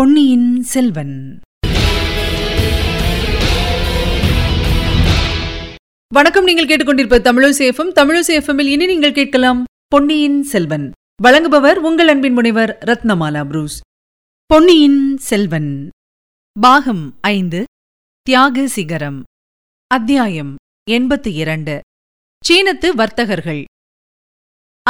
பொன்னியின் செல்வன். வணக்கம் நீங்கள் கேட்டுக்கொண்டிருப்ப தமிழசேஃபம் தமிழசேஃபமில் இனி நீங்கள் கேட்கலாம் பொன்னியின் செல்வன். வழங்குபவர் உங்கள் அன்பின் முனைவர் ரத்னமாலா புரூஸ். பொன்னியின் செல்வன். பாகம் ஐந்து தியாக சிகரம். அத்தியாயம் எண்பத்து இரண்டு. சீனத்து வர்த்தகர்கள்.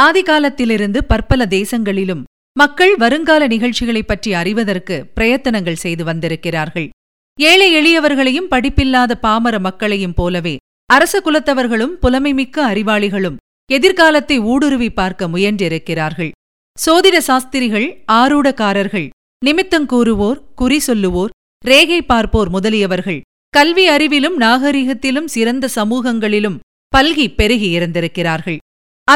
ஆதிகாலத்திலிருந்து பற்பல தேசங்களிலும் மக்கள் வருங்கால நிகழ்ச்சிகளைப் பற்றி அறிவதற்கு பிரயத்தனங்கள் செய்து வந்திருக்கிறார்கள். ஏழை எளியவர்களையும் படிப்பில்லாத பாமர மக்களையும் போலவே அரச குலத்தவர்களும் புலமைமிக்க அறிவாளிகளும் எதிர்காலத்தை ஊடுருவி பார்க்க முயன்றிருக்கிறார்கள். சோதிட சாஸ்திரிகள் ஆரூடக்காரர்கள் நிமித்தங்கூறுவோர் குறி சொல்லுவோர் ரேகை பார்ப்போர் முதலியவர்கள் கல்வி அறிவிலும் நாகரிகத்திலும் சிறந்த சமூகங்களிலும் பல்கி பெருகி இருந்திருக்கிறார்கள்.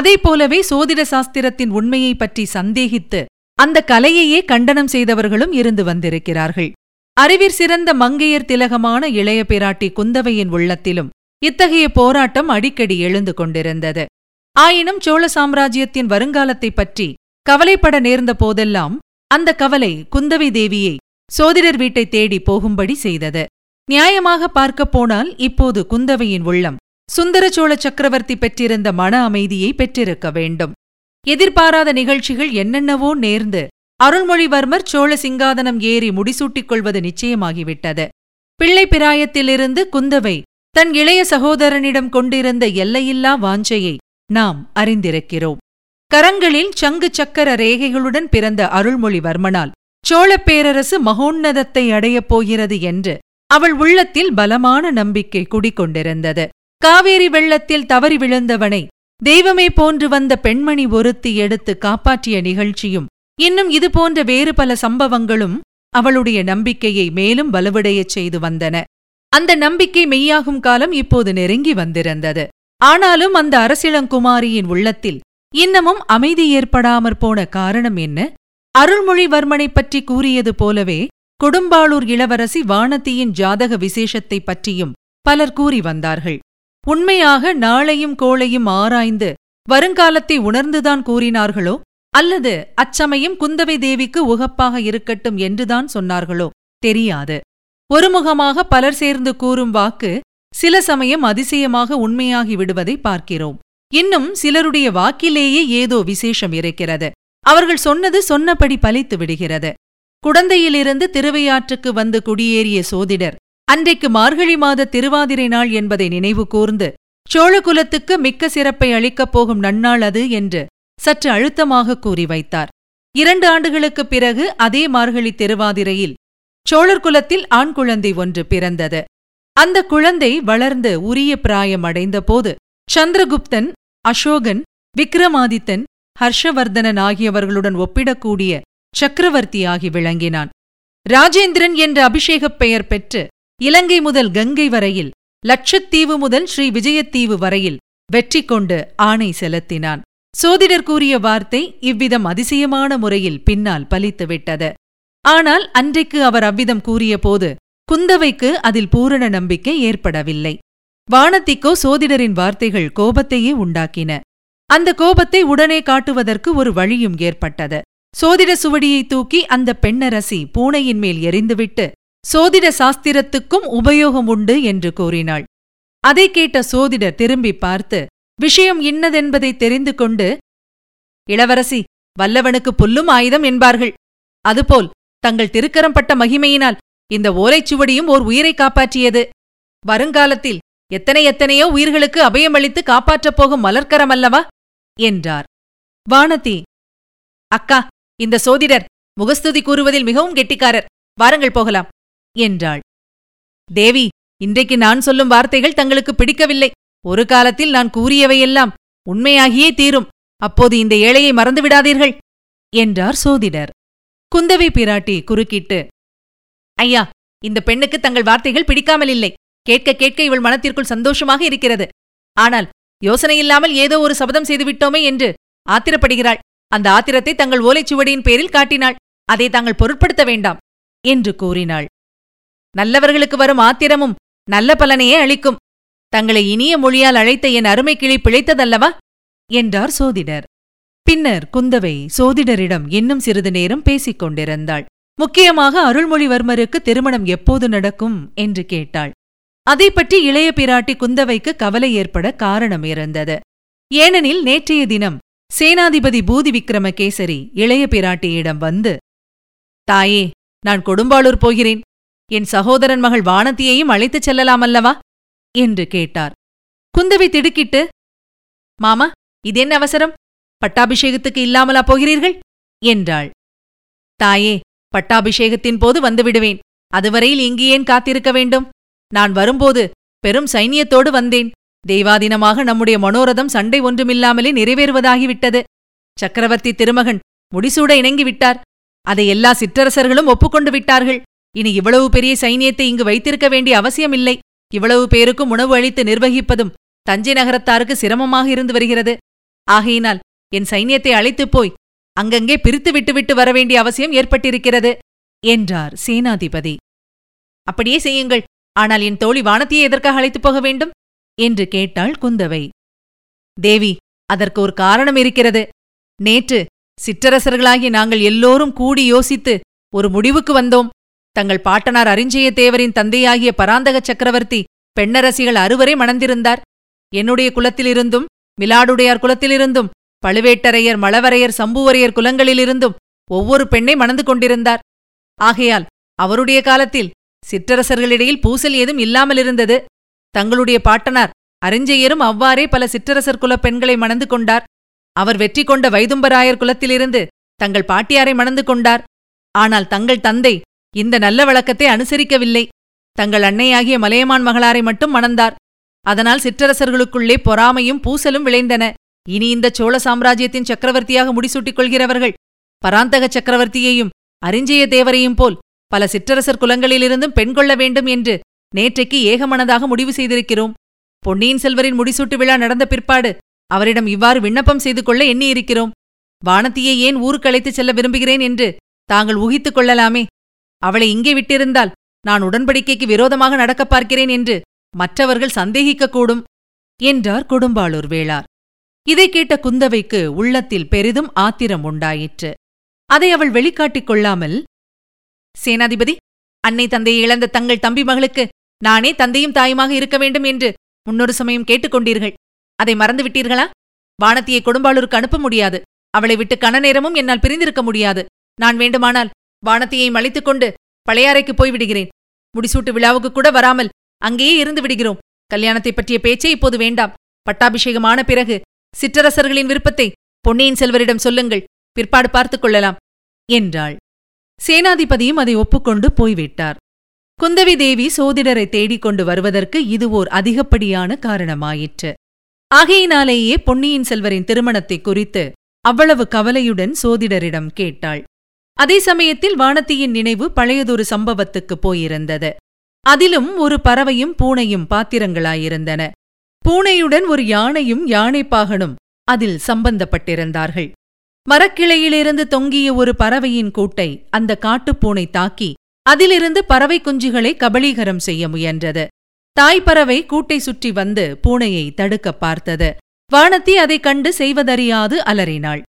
போலவே சோதிட சாஸ்திரத்தின் உண்மையை பற்றி சந்தேகித்து அந்த கலையையே கண்டனம் செய்தவர்களும் இருந்து வந்திருக்கிறார்கள். அறிவிற் சிறந்த மங்கையர் திலகமான இளைய பிராட்டி குந்தவையின் உள்ளத்திலும் இத்தகைய போராட்டம் அடிக்கடி எழுந்து கொண்டிருந்தது. ஆயினும் சோழ சாம்ராஜ்யத்தின் வருங்காலத்தைப் பற்றி கவலைப்பட நேர்ந்த போதெல்லாம் அந்த கவலை குந்தவை தேவியை சோதிடர் வீட்டை தேடி போகும்படி செய்தது. நியாயமாக பார்க்கப் போனால் இப்போது குந்தவையின் உள்ளம் சுந்தர சக்கரவர்த்தி பெற்றிருந்த மன அமைதியை பெற்றிருக்க வேண்டும். எதிர்பாராத நிகழ்ச்சிகள் என்னென்னவோ நேர்ந்து அருள்மொழிவர்மர் சோழ சிங்காதனம் ஏறி முடிசூட்டிக் கொள்வது நிச்சயமாகிவிட்டது. பிள்ளை பிராயத்திலிருந்து குந்தவை தன் இளைய சகோதரனிடம் கொண்டிருந்த எல்லையில்லா வாஞ்சையை நாம் அறிந்திருக்கிறோம். கரங்களில் சங்கு சக்கர ரேகைகளுடன் பிறந்த அருள்மொழிவர்மனால் சோழப் பேரரசு மகோன்னதத்தை அடையப் போகிறது என்று அவள் உள்ளத்தில் பலமான நம்பிக்கை குடிக்கொண்டிருந்தது. காவேரி வெள்ளத்தில் தவறி விழுந்தவனை தெய்வமே போன்று வந்த பெண்மணி ஒருத்தி எடுத்து காப்பாற்றிய நிகழ்ச்சியும் இன்னும் இதுபோன்ற வேறு பல சம்பவங்களும் அவளுடைய நம்பிக்கையை மேலும் வலுவடையச் செய்து வந்தன. அந்த நம்பிக்கை மெய்யாகும் காலம் இப்போது நெருங்கி வந்திருந்தது. ஆனாலும் அந்த அரசிளங்குமாரியின் உள்ளத்தில் இன்னமும் அமைதி ஏற்படாமற் போன காரணம் என்ன? அருள்மொழிவர்மனைப் பற்றி கூறியது போலவே கொடும்பாளூர் இளவரசி வானத்தியின் ஜாதக விசேஷத்தைப் பற்றியும் பலர் கூறி வந்தார்கள். உண்மையாக நாளையும் கோளையும் ஆராய்ந்து வருங்காலத்தை உணர்ந்துதான் கூறினார்களோ? அல்லது அச்சமயம் குந்தவை தேவிக்கு உகப்பாக இருக்கட்டும் என்றுதான் சொன்னார்களோ? தெரியாது. ஒருமுகமாக பலர் சேர்ந்து கூறும் வாக்கு சில சமயம் அதிசயமாக உண்மையாகி விடுவதை பார்க்கிறோம். இன்னும் சிலருடைய வாக்கிலேயே ஏதோ விசேஷம் இருக்கிறது. அவர்கள் சொன்னது சொன்னபடி பலித்து விடுகிறது. குடந்தையிலிருந்து திருவையாற்றுக்கு வந்து குடியேறிய சோதிடர் அன்றைக்கு மார்கழி மாத திருவாதிரை நாள் என்பதை நினைவு கூர்ந்து சோழகுலத்துக்கு மிக்க சிறப்பை அளிக்கப் போகும் நன்னாள் அது என்று சற்று அழுத்தமாக கூறி வைத்தார். இரண்டு ஆண்டுகளுக்குப் பிறகு அதே மார்கழி திருவாதிரையில் சோழர் குலத்தில் ஆண் குழந்தை ஒன்று பிறந்தது. அந்த குழந்தை வளர்ந்து உரிய பிராயம் அடைந்தபோது சந்திரகுப்தன் அசோகன் விக்ரமாதித்தன் ஹர்ஷவர்தனன் ஆகியவர்களுடன் ஒப்பிடக்கூடிய சக்கரவர்த்தியாகி விளங்கினான். ராஜேந்திரன் என்ற அபிஷேகப் பெயர் பெற்று இலங்கை முதல் கங்கை வரையில் லட்சத்தீவு முதல் ஸ்ரீ விஜயத்தீவு வரையில் வெற்றி கொண்டு ஆணை செலுத்தினான். சோதிடர் கூறிய வார்த்தை இவ்விதம் அதிசயமான முறையில் பின்னால் பலித்துவிட்டது ஆனால் அன்றைக்கு அவர் அவ்விதம் கூறியபோது குந்தவைக்கு அதில் பூரண நம்பிக்கை ஏற்படவில்லை. வானத்திக்கோ சோதிடரின் வார்த்தைகள் கோபத்தையே உண்டாக்கின. அந்த கோபத்தை உடனே காட்டுவதற்கு ஒரு வழியும் ஏற்பட்டது. சோதிட சுவடியை தூக்கி அந்த பெண்ணரசி பூனையின் மேல் எறிந்துவிட்டு சோதிட சாஸ்திரத்துக்கும் உபயோகம் உண்டு என்று கூறினாள். அதை கேட்ட சோதிடர் திரும்பி பார்த்து விஷயம் இன்னதென்பதை தெரிந்து கொண்டு இளவரசி வல்லவனுக்கு புல்லும் ஆயுதம் என்பார்கள். அதுபோல் தங்கள் திருக்கரம்பட்ட மகிமையினால் இந்த ஓலைச்சுவடியும் ஓர் உயிரை காப்பாற்றியது. வருங்காலத்தில் எத்தனை எத்தனையோ உயிர்களுக்கு அபயமளித்து காப்பாற்றப் போகும் மலர்க்கரம் அல்லவா? என்றார். வானதி அக்கா இந்த சோதிடர் முகஸ்துதி கூறுவதில் மிகவும் கெட்டிக்காரர். வாருங்கள் போகலாம். என்றாள். தேவி இன்றைக்கு நான் சொல்லும் வார்த்தைகள் தங்களுக்கு பிடிக்கவில்லை. ஒரு காலத்தில் நான் கூறியவையெல்லாம் உண்மையாகியே தீரும். அப்போது இந்த ஏழையை மறந்துவிடாதீர்கள் என்றார் சோதிடர். குந்தவை பிராட்டி குறுக்கிட்டு ஐயா இந்த பெண்ணுக்கு தங்கள் வார்த்தைகள் பிடிக்காமல் இல்லை. கேட்க கேட்க இவள் மனத்திற்குள் சந்தோஷமாக இருக்கிறது. ஆனால் யோசனையில்லாமல் ஏதோ ஒரு சபதம் செய்துவிட்டோமே என்று ஆத்திரப்படுகிறாள். அந்த ஆத்திரத்தை தங்கள் ஓலைச்சுவடியின் பேரில் காட்டினாள். அதை தாங்கள் பொருட்படுத்த வேண்டாம் என்று கூறினாள். நல்லவர்களுக்கு வரும் ஆத்திரமும் நல்ல பலனையே அளிக்கும். தங்களை இனிய மொழியால் அழைத்த என் அருமை கிளி பிழைத்ததல்லவா? என்றார் சோதிடர். பின்னர் குந்தவை சோதிடரிடம் இன்னும் சிறிது நேரம் பேசிக் கொண்டிருந்தாள். முக்கியமாக அருள்மொழிவர்மருக்கு திருமணம் எப்போது நடக்கும் என்று கேட்டாள். அதை பற்றி இளைய பிராட்டி குந்தவைக்கு கவலை ஏற்பட காரணம் இருந்தது. ஏனெனில் நேற்றைய தினம் சேனாதிபதி பூதி விக்ரமகேசரி இளைய பிராட்டியிடம் வந்து தாயே நான் கொடும்பாளூர் போகிறேன். என் சகோதரன் மகள் வானதியையும் அழைத்துச் செல்லலாம் அல்லவா என்று கேட்டார். குந்தவை திடுக்கிட்டு மாமா இதென்ன அவசரம்? பட்டாபிஷேகத்துக்கு இல்லாமலா போகிறீர்கள்? என்றாள். தாயே பட்டாபிஷேகத்தின் போது வந்துவிடுவேன். அதுவரையில் இங்கு ஏன் காத்திருக்க வேண்டும்? நான் வரும்போது பெரும் சைனியத்தோடு வந்தேன். தெய்வாதீனமாக நம்முடைய மனோரதம் சண்டை ஒன்றுமில்லாமலே நிறைவேறுவதாகிவிட்டது. சக்கரவர்த்தி திருமகன் முடிசூட இணங்கிவிட்டார். அதை எல்லா சிற்றரசர்களும் ஒப்புக்கொண்டு விட்டார்கள். இனி இவ்வளவு பெரிய சைனியத்தை இங்கு வைத்திருக்க வேண்டிய அவசியமில்லை. இவ்வளவு பேருக்கும் உணவு அளித்து நிர்வகிப்பதும் தஞ்சை நகரத்தாருக்கு சிரமமாக இருந்து வருகிறது. ஆகையினால் என் சைன்யத்தை அழைத்துப் போய் அங்கங்கே பிரித்து விட்டுவிட்டு வரவேண்டிய அவசியம் ஏற்பட்டிருக்கிறது என்றார் சேனாதிபதி. அப்படியே செய்யுங்கள். ஆனால் என் தோழி வானத்தையே எதற்காக அழைத்துப் போக வேண்டும்? என்று கேட்டாள் குந்தவை. தேவி அதற்கு ஒரு காரணம் இருக்கிறது. நேற்று சிற்றரசர்களாகி நாங்கள் எல்லோரும் கூடி யோசித்து ஒரு முடிவுக்கு வந்தோம். தங்கள் பாட்டனார் அரிஞ்சயத்தேவரின் தந்தையாகிய பராந்தக சக்கரவர்த்தி பெண்ணரசிகள் அறுவரை மணந்திருந்தார். என்னுடைய குலத்திலிருந்தும் மிலாடுடையார் குலத்திலிருந்தும் பழுவேட்டரையர் மழவரையர் சம்புவரையர் குலங்களிலிருந்தும் ஒவ்வொரு பெண்ணை மணந்து கொண்டிருந்தார். ஆகையால் அவருடைய காலத்தில் சிற்றரசர்களிடையில் பூசல் ஏதும் இல்லாமலிருந்தது தங்களுடைய பாட்டனார் அரிஞ்சையரும் அவ்வாறே பல சிற்றரசர் குலப் பெண்களை மணந்து கொண்டார். அவர் வெற்றி கொண்ட வைதும்பராயர் குலத்திலிருந்து தங்கள் பாட்டியாரை மணந்து கொண்டார். ஆனால் தங்கள் தந்தை இந்த நல்ல வழக்கத்தை அனுசரிக்கவில்லை. தங்கள் அன்னையாகிய மலையமான் மகளாரை மட்டும் மணந்தார். அதனால் சிற்றரசர்களுக்குள்ளே பொறாமையும் பூசலும் விளைந்தன. இனி இந்த சோழ சாம்ராஜ்யத்தின் சக்கரவர்த்தியாக முடிசூட்டிக் கொள்கிறவர்கள் பராந்தக சக்கரவர்த்தியையும் அரிஞ்சய தேவரையும் போல் பல சிற்றரசர் குலங்களிலிருந்தும் பெண் கொள்ள வேண்டும் என்று நேற்றைக்கு ஏகமனதாக முடிவு செய்திருக்கிறோம். பொன்னியின் செல்வரின் முடிசூட்டு விழா நடந்த பிற்பாடு அவரிடம் இவ்வாறு விண்ணப்பம் செய்து கொள்ள எண்ணியிருக்கிறோம். வானத்தியை ஏன் ஊருக்கு அழைத்துச் செல்ல விரும்புகிறேன் என்று தாங்கள் ஊகித்துக் கொள்ளலாமே. அவளை இங்கே விட்டிருந்தால் நான் உடன்படிக்கைக்கு விரோதமாக நடக்கப் பார்க்கிறேன் என்று மற்றவர்கள் சந்தேகிக்கக்கூடும் என்றார் கொடும்பாளூர் வேளார். இதை கேட்ட குந்தவைக்கு உள்ளத்தில் பெரிதும் ஆத்திரம் உண்டாயிற்று. அதை அவள் வெளிக்காட்டிக் கொள்ளாமல் சேனாதிபதி அன்னை தந்தையை இழந்த தங்கள் தம்பி மகளுக்கு நானே தந்தையும் தாயுமாக இருக்க வேண்டும் என்று முன்னொரு சமயம் கேட்டுக்கொண்டீர்கள் அதை மறந்துவிட்டீர்களா வானத்தியை கொடும்பாளூருக்கு அனுப்ப முடியாது. அவளை விட்டு கன நேரமும் என்னால் பிரிந்திருக்க முடியாது. நான் வேண்டுமானால் வானத்தியை மலைத்துக் கொண்டு பழையாறைக்கு போய்விடுகிறேன். முடிசூட்டு விழாவுக்கு கூட வராமல் அங்கேயே இருந்து விடுகிறோம். கல்யாணத்தை பற்றிய பேச்சே இப்போது வேண்டாம். பட்டாபிஷேகமான பிறகு சிற்றரசர்களின் விருப்பத்தை பொன்னியின் செல்வரிடம் சொல்லுங்கள். பிற்பாடு பார்த்துக் கொள்ளலாம் என்றாள். சேனாதிபதியும் அதை ஒப்புக்கொண்டு போய்விட்டார். குந்தவி தேவி சோதிடரை தேடிக் கொண்டு வருவதற்கு இது ஓர் அதிகப்படியான காரணமாயிற்று. ஆகையினாலேயே பொன்னியின் செல்வரின் திருமணத்தை குறித்து அவ்வளவு கவலையுடன் சோதிடரிடம் கேட்டாள். அதே சமயத்தில் வானத்தியின் நினைவு பழையதொரு சம்பவத்துக்குப் போயிருந்தது. அதிலும் ஒரு பறவையும் பூனையும் பாத்திரங்களாயிருந்தன. பூனையுடன் ஒரு யானையும் யானைப்பாகனும் அதில் சம்பந்தப்பட்டிருந்தார்கள். மரக்கிளையிலிருந்து தொங்கிய ஒரு பறவையின் கூட்டை அந்த காட்டுப்பூனை தாக்கி அதிலிருந்து பறவை குஞ்சுகளை கபளீகரம் செய்ய முயன்றது. தாய்ப்பறவை கூட்டை சுற்றி வந்து பூனையை தடுக்கப் பார்த்தது. வானத்தி அதைக் கண்டு செய்வதறியாது அலறினாள்.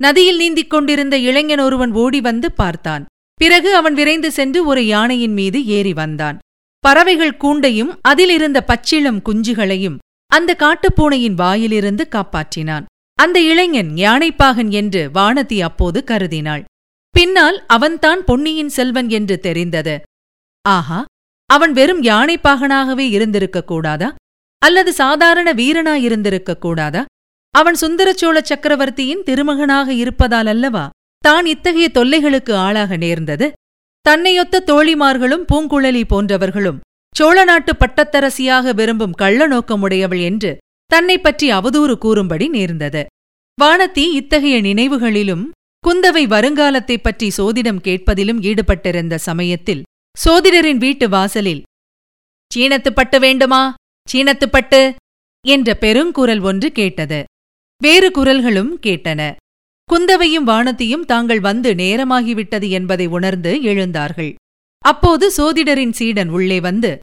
நதியில் நீந்திக் கொண்டிருந்த இளைஞன் ஒருவன் ஓடி வந்து பார்த்தான். பிறகு அவன் விரைந்து சென்று ஒரு யானையின் மீது ஏறி வந்தான். பறவைகள் கூண்டையும் அதிலிருந்த பச்சிளம் குஞ்சுகளையும் அந்த காட்டுப்பூனையின் வாயிலிருந்து காப்பாற்றினான். அந்த இளைஞன் யானைப்பாகன் என்று வானதி அப்போது கருதினாள். பின்னால் அவன்தான் பொன்னியின் செல்வன் என்று தெரிந்தது. ஆஹா அவன் வெறும் யானைப்பாகனாகவே இருந்திருக்கக் கூடாதா? அல்லது சாதாரண வீரனாயிருந்திருக்கக் கூடாதா? அவன் சுந்தரச்சோழ சக்கரவர்த்தியின் திருமகனாக இருப்பதால் அல்லவா தான் இத்தகைய தொல்லைகளுக்கு ஆளாக நேர்ந்தது? தன்னையொத்த தோழிமார்களும் பூங்குழலி போன்றவர்களும் சோழ நாட்டு பட்டத்தரசியாக விரும்பும் கள்ள நோக்கமுடையவள் என்று தன்னை பற்றி அவதூறு கூறும்படி நேர்ந்தது. வானத்தி இத்தகைய நினைவுகளிலும் குந்தவை வருங்காலத்தைப் பற்றி சோதிடம் கேட்பதிலும் ஈடுபட்டிருந்த சமயத்தில் சோதிடரின் வீட்டு வாசலில் சீனத்துப்பட்டு வேண்டுமா? சீனத்துப்பட்டு என்ற பெருங்குரல் ஒன்று கேட்டது. வேறு குரல்களும் கேட்டன. குந்தவையும் வானத்தியும் தாங்கள் வந்து நேரமாகிவிட்டது என்பதை உணர்ந்து எழுந்தார்கள். அப்போது சோதிடரின் சீடன் உள்ளே வந்து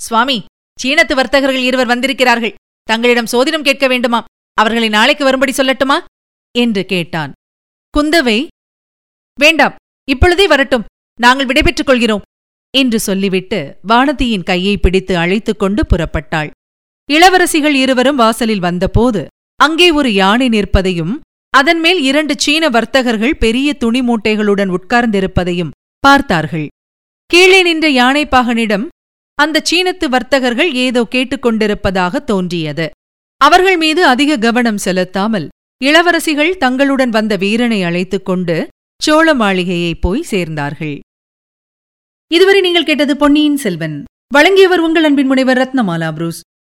சுவாமி சீனத்து வர்த்தகர்கள் இருவர் வந்திருக்கிறார்கள். தங்களிடம் சோதிடம் கேட்க வேண்டுமாம். அவர்களை நாளைக்கு வரும்படி சொல்லட்டுமா? என்று கேட்டான். குந்தவை வேண்டாம் இப்பொழுதே வரட்டும். நாங்கள் விடைபெற்றுக் கொள்கிறோம். என்று சொல்லிவிட்டு வானதியின் கையை பிடித்து அழைத்துக் கொண்டு புறப்பட்டாள். இளவரசிகள் இருவரும் வாசலில் வந்தபோது அங்கே ஒரு யானை நிற்பதையும் அதன் மேல் இரண்டு சீன வர்த்தகர்கள் பெரிய துணி மூட்டைகளுடன் உட்கார்ந்திருப்பதையும் பார்த்தார்கள். கீழே நின்ற யானைப்பாகனிடம் அந்த சீனத்து வர்த்தகர்கள் ஏதோ கேட்டுக்கொண்டிருப்பதாக தோன்றியது. அவர்கள் மீது அதிக கவனம் செலுத்தாமல் இளவரசிகள் தங்களுடன் வந்த வீரனை அழைத்துக் கொண்டு சோழ மாளிகையை போய் சேர்ந்தார்கள். இதுவரை நீங்கள் கேட்டது பொன்னியின் செல்வன். வழங்கியவர் உங்கள் அன்பின் முனைவர் ரத்னமாலா புரூஸ்.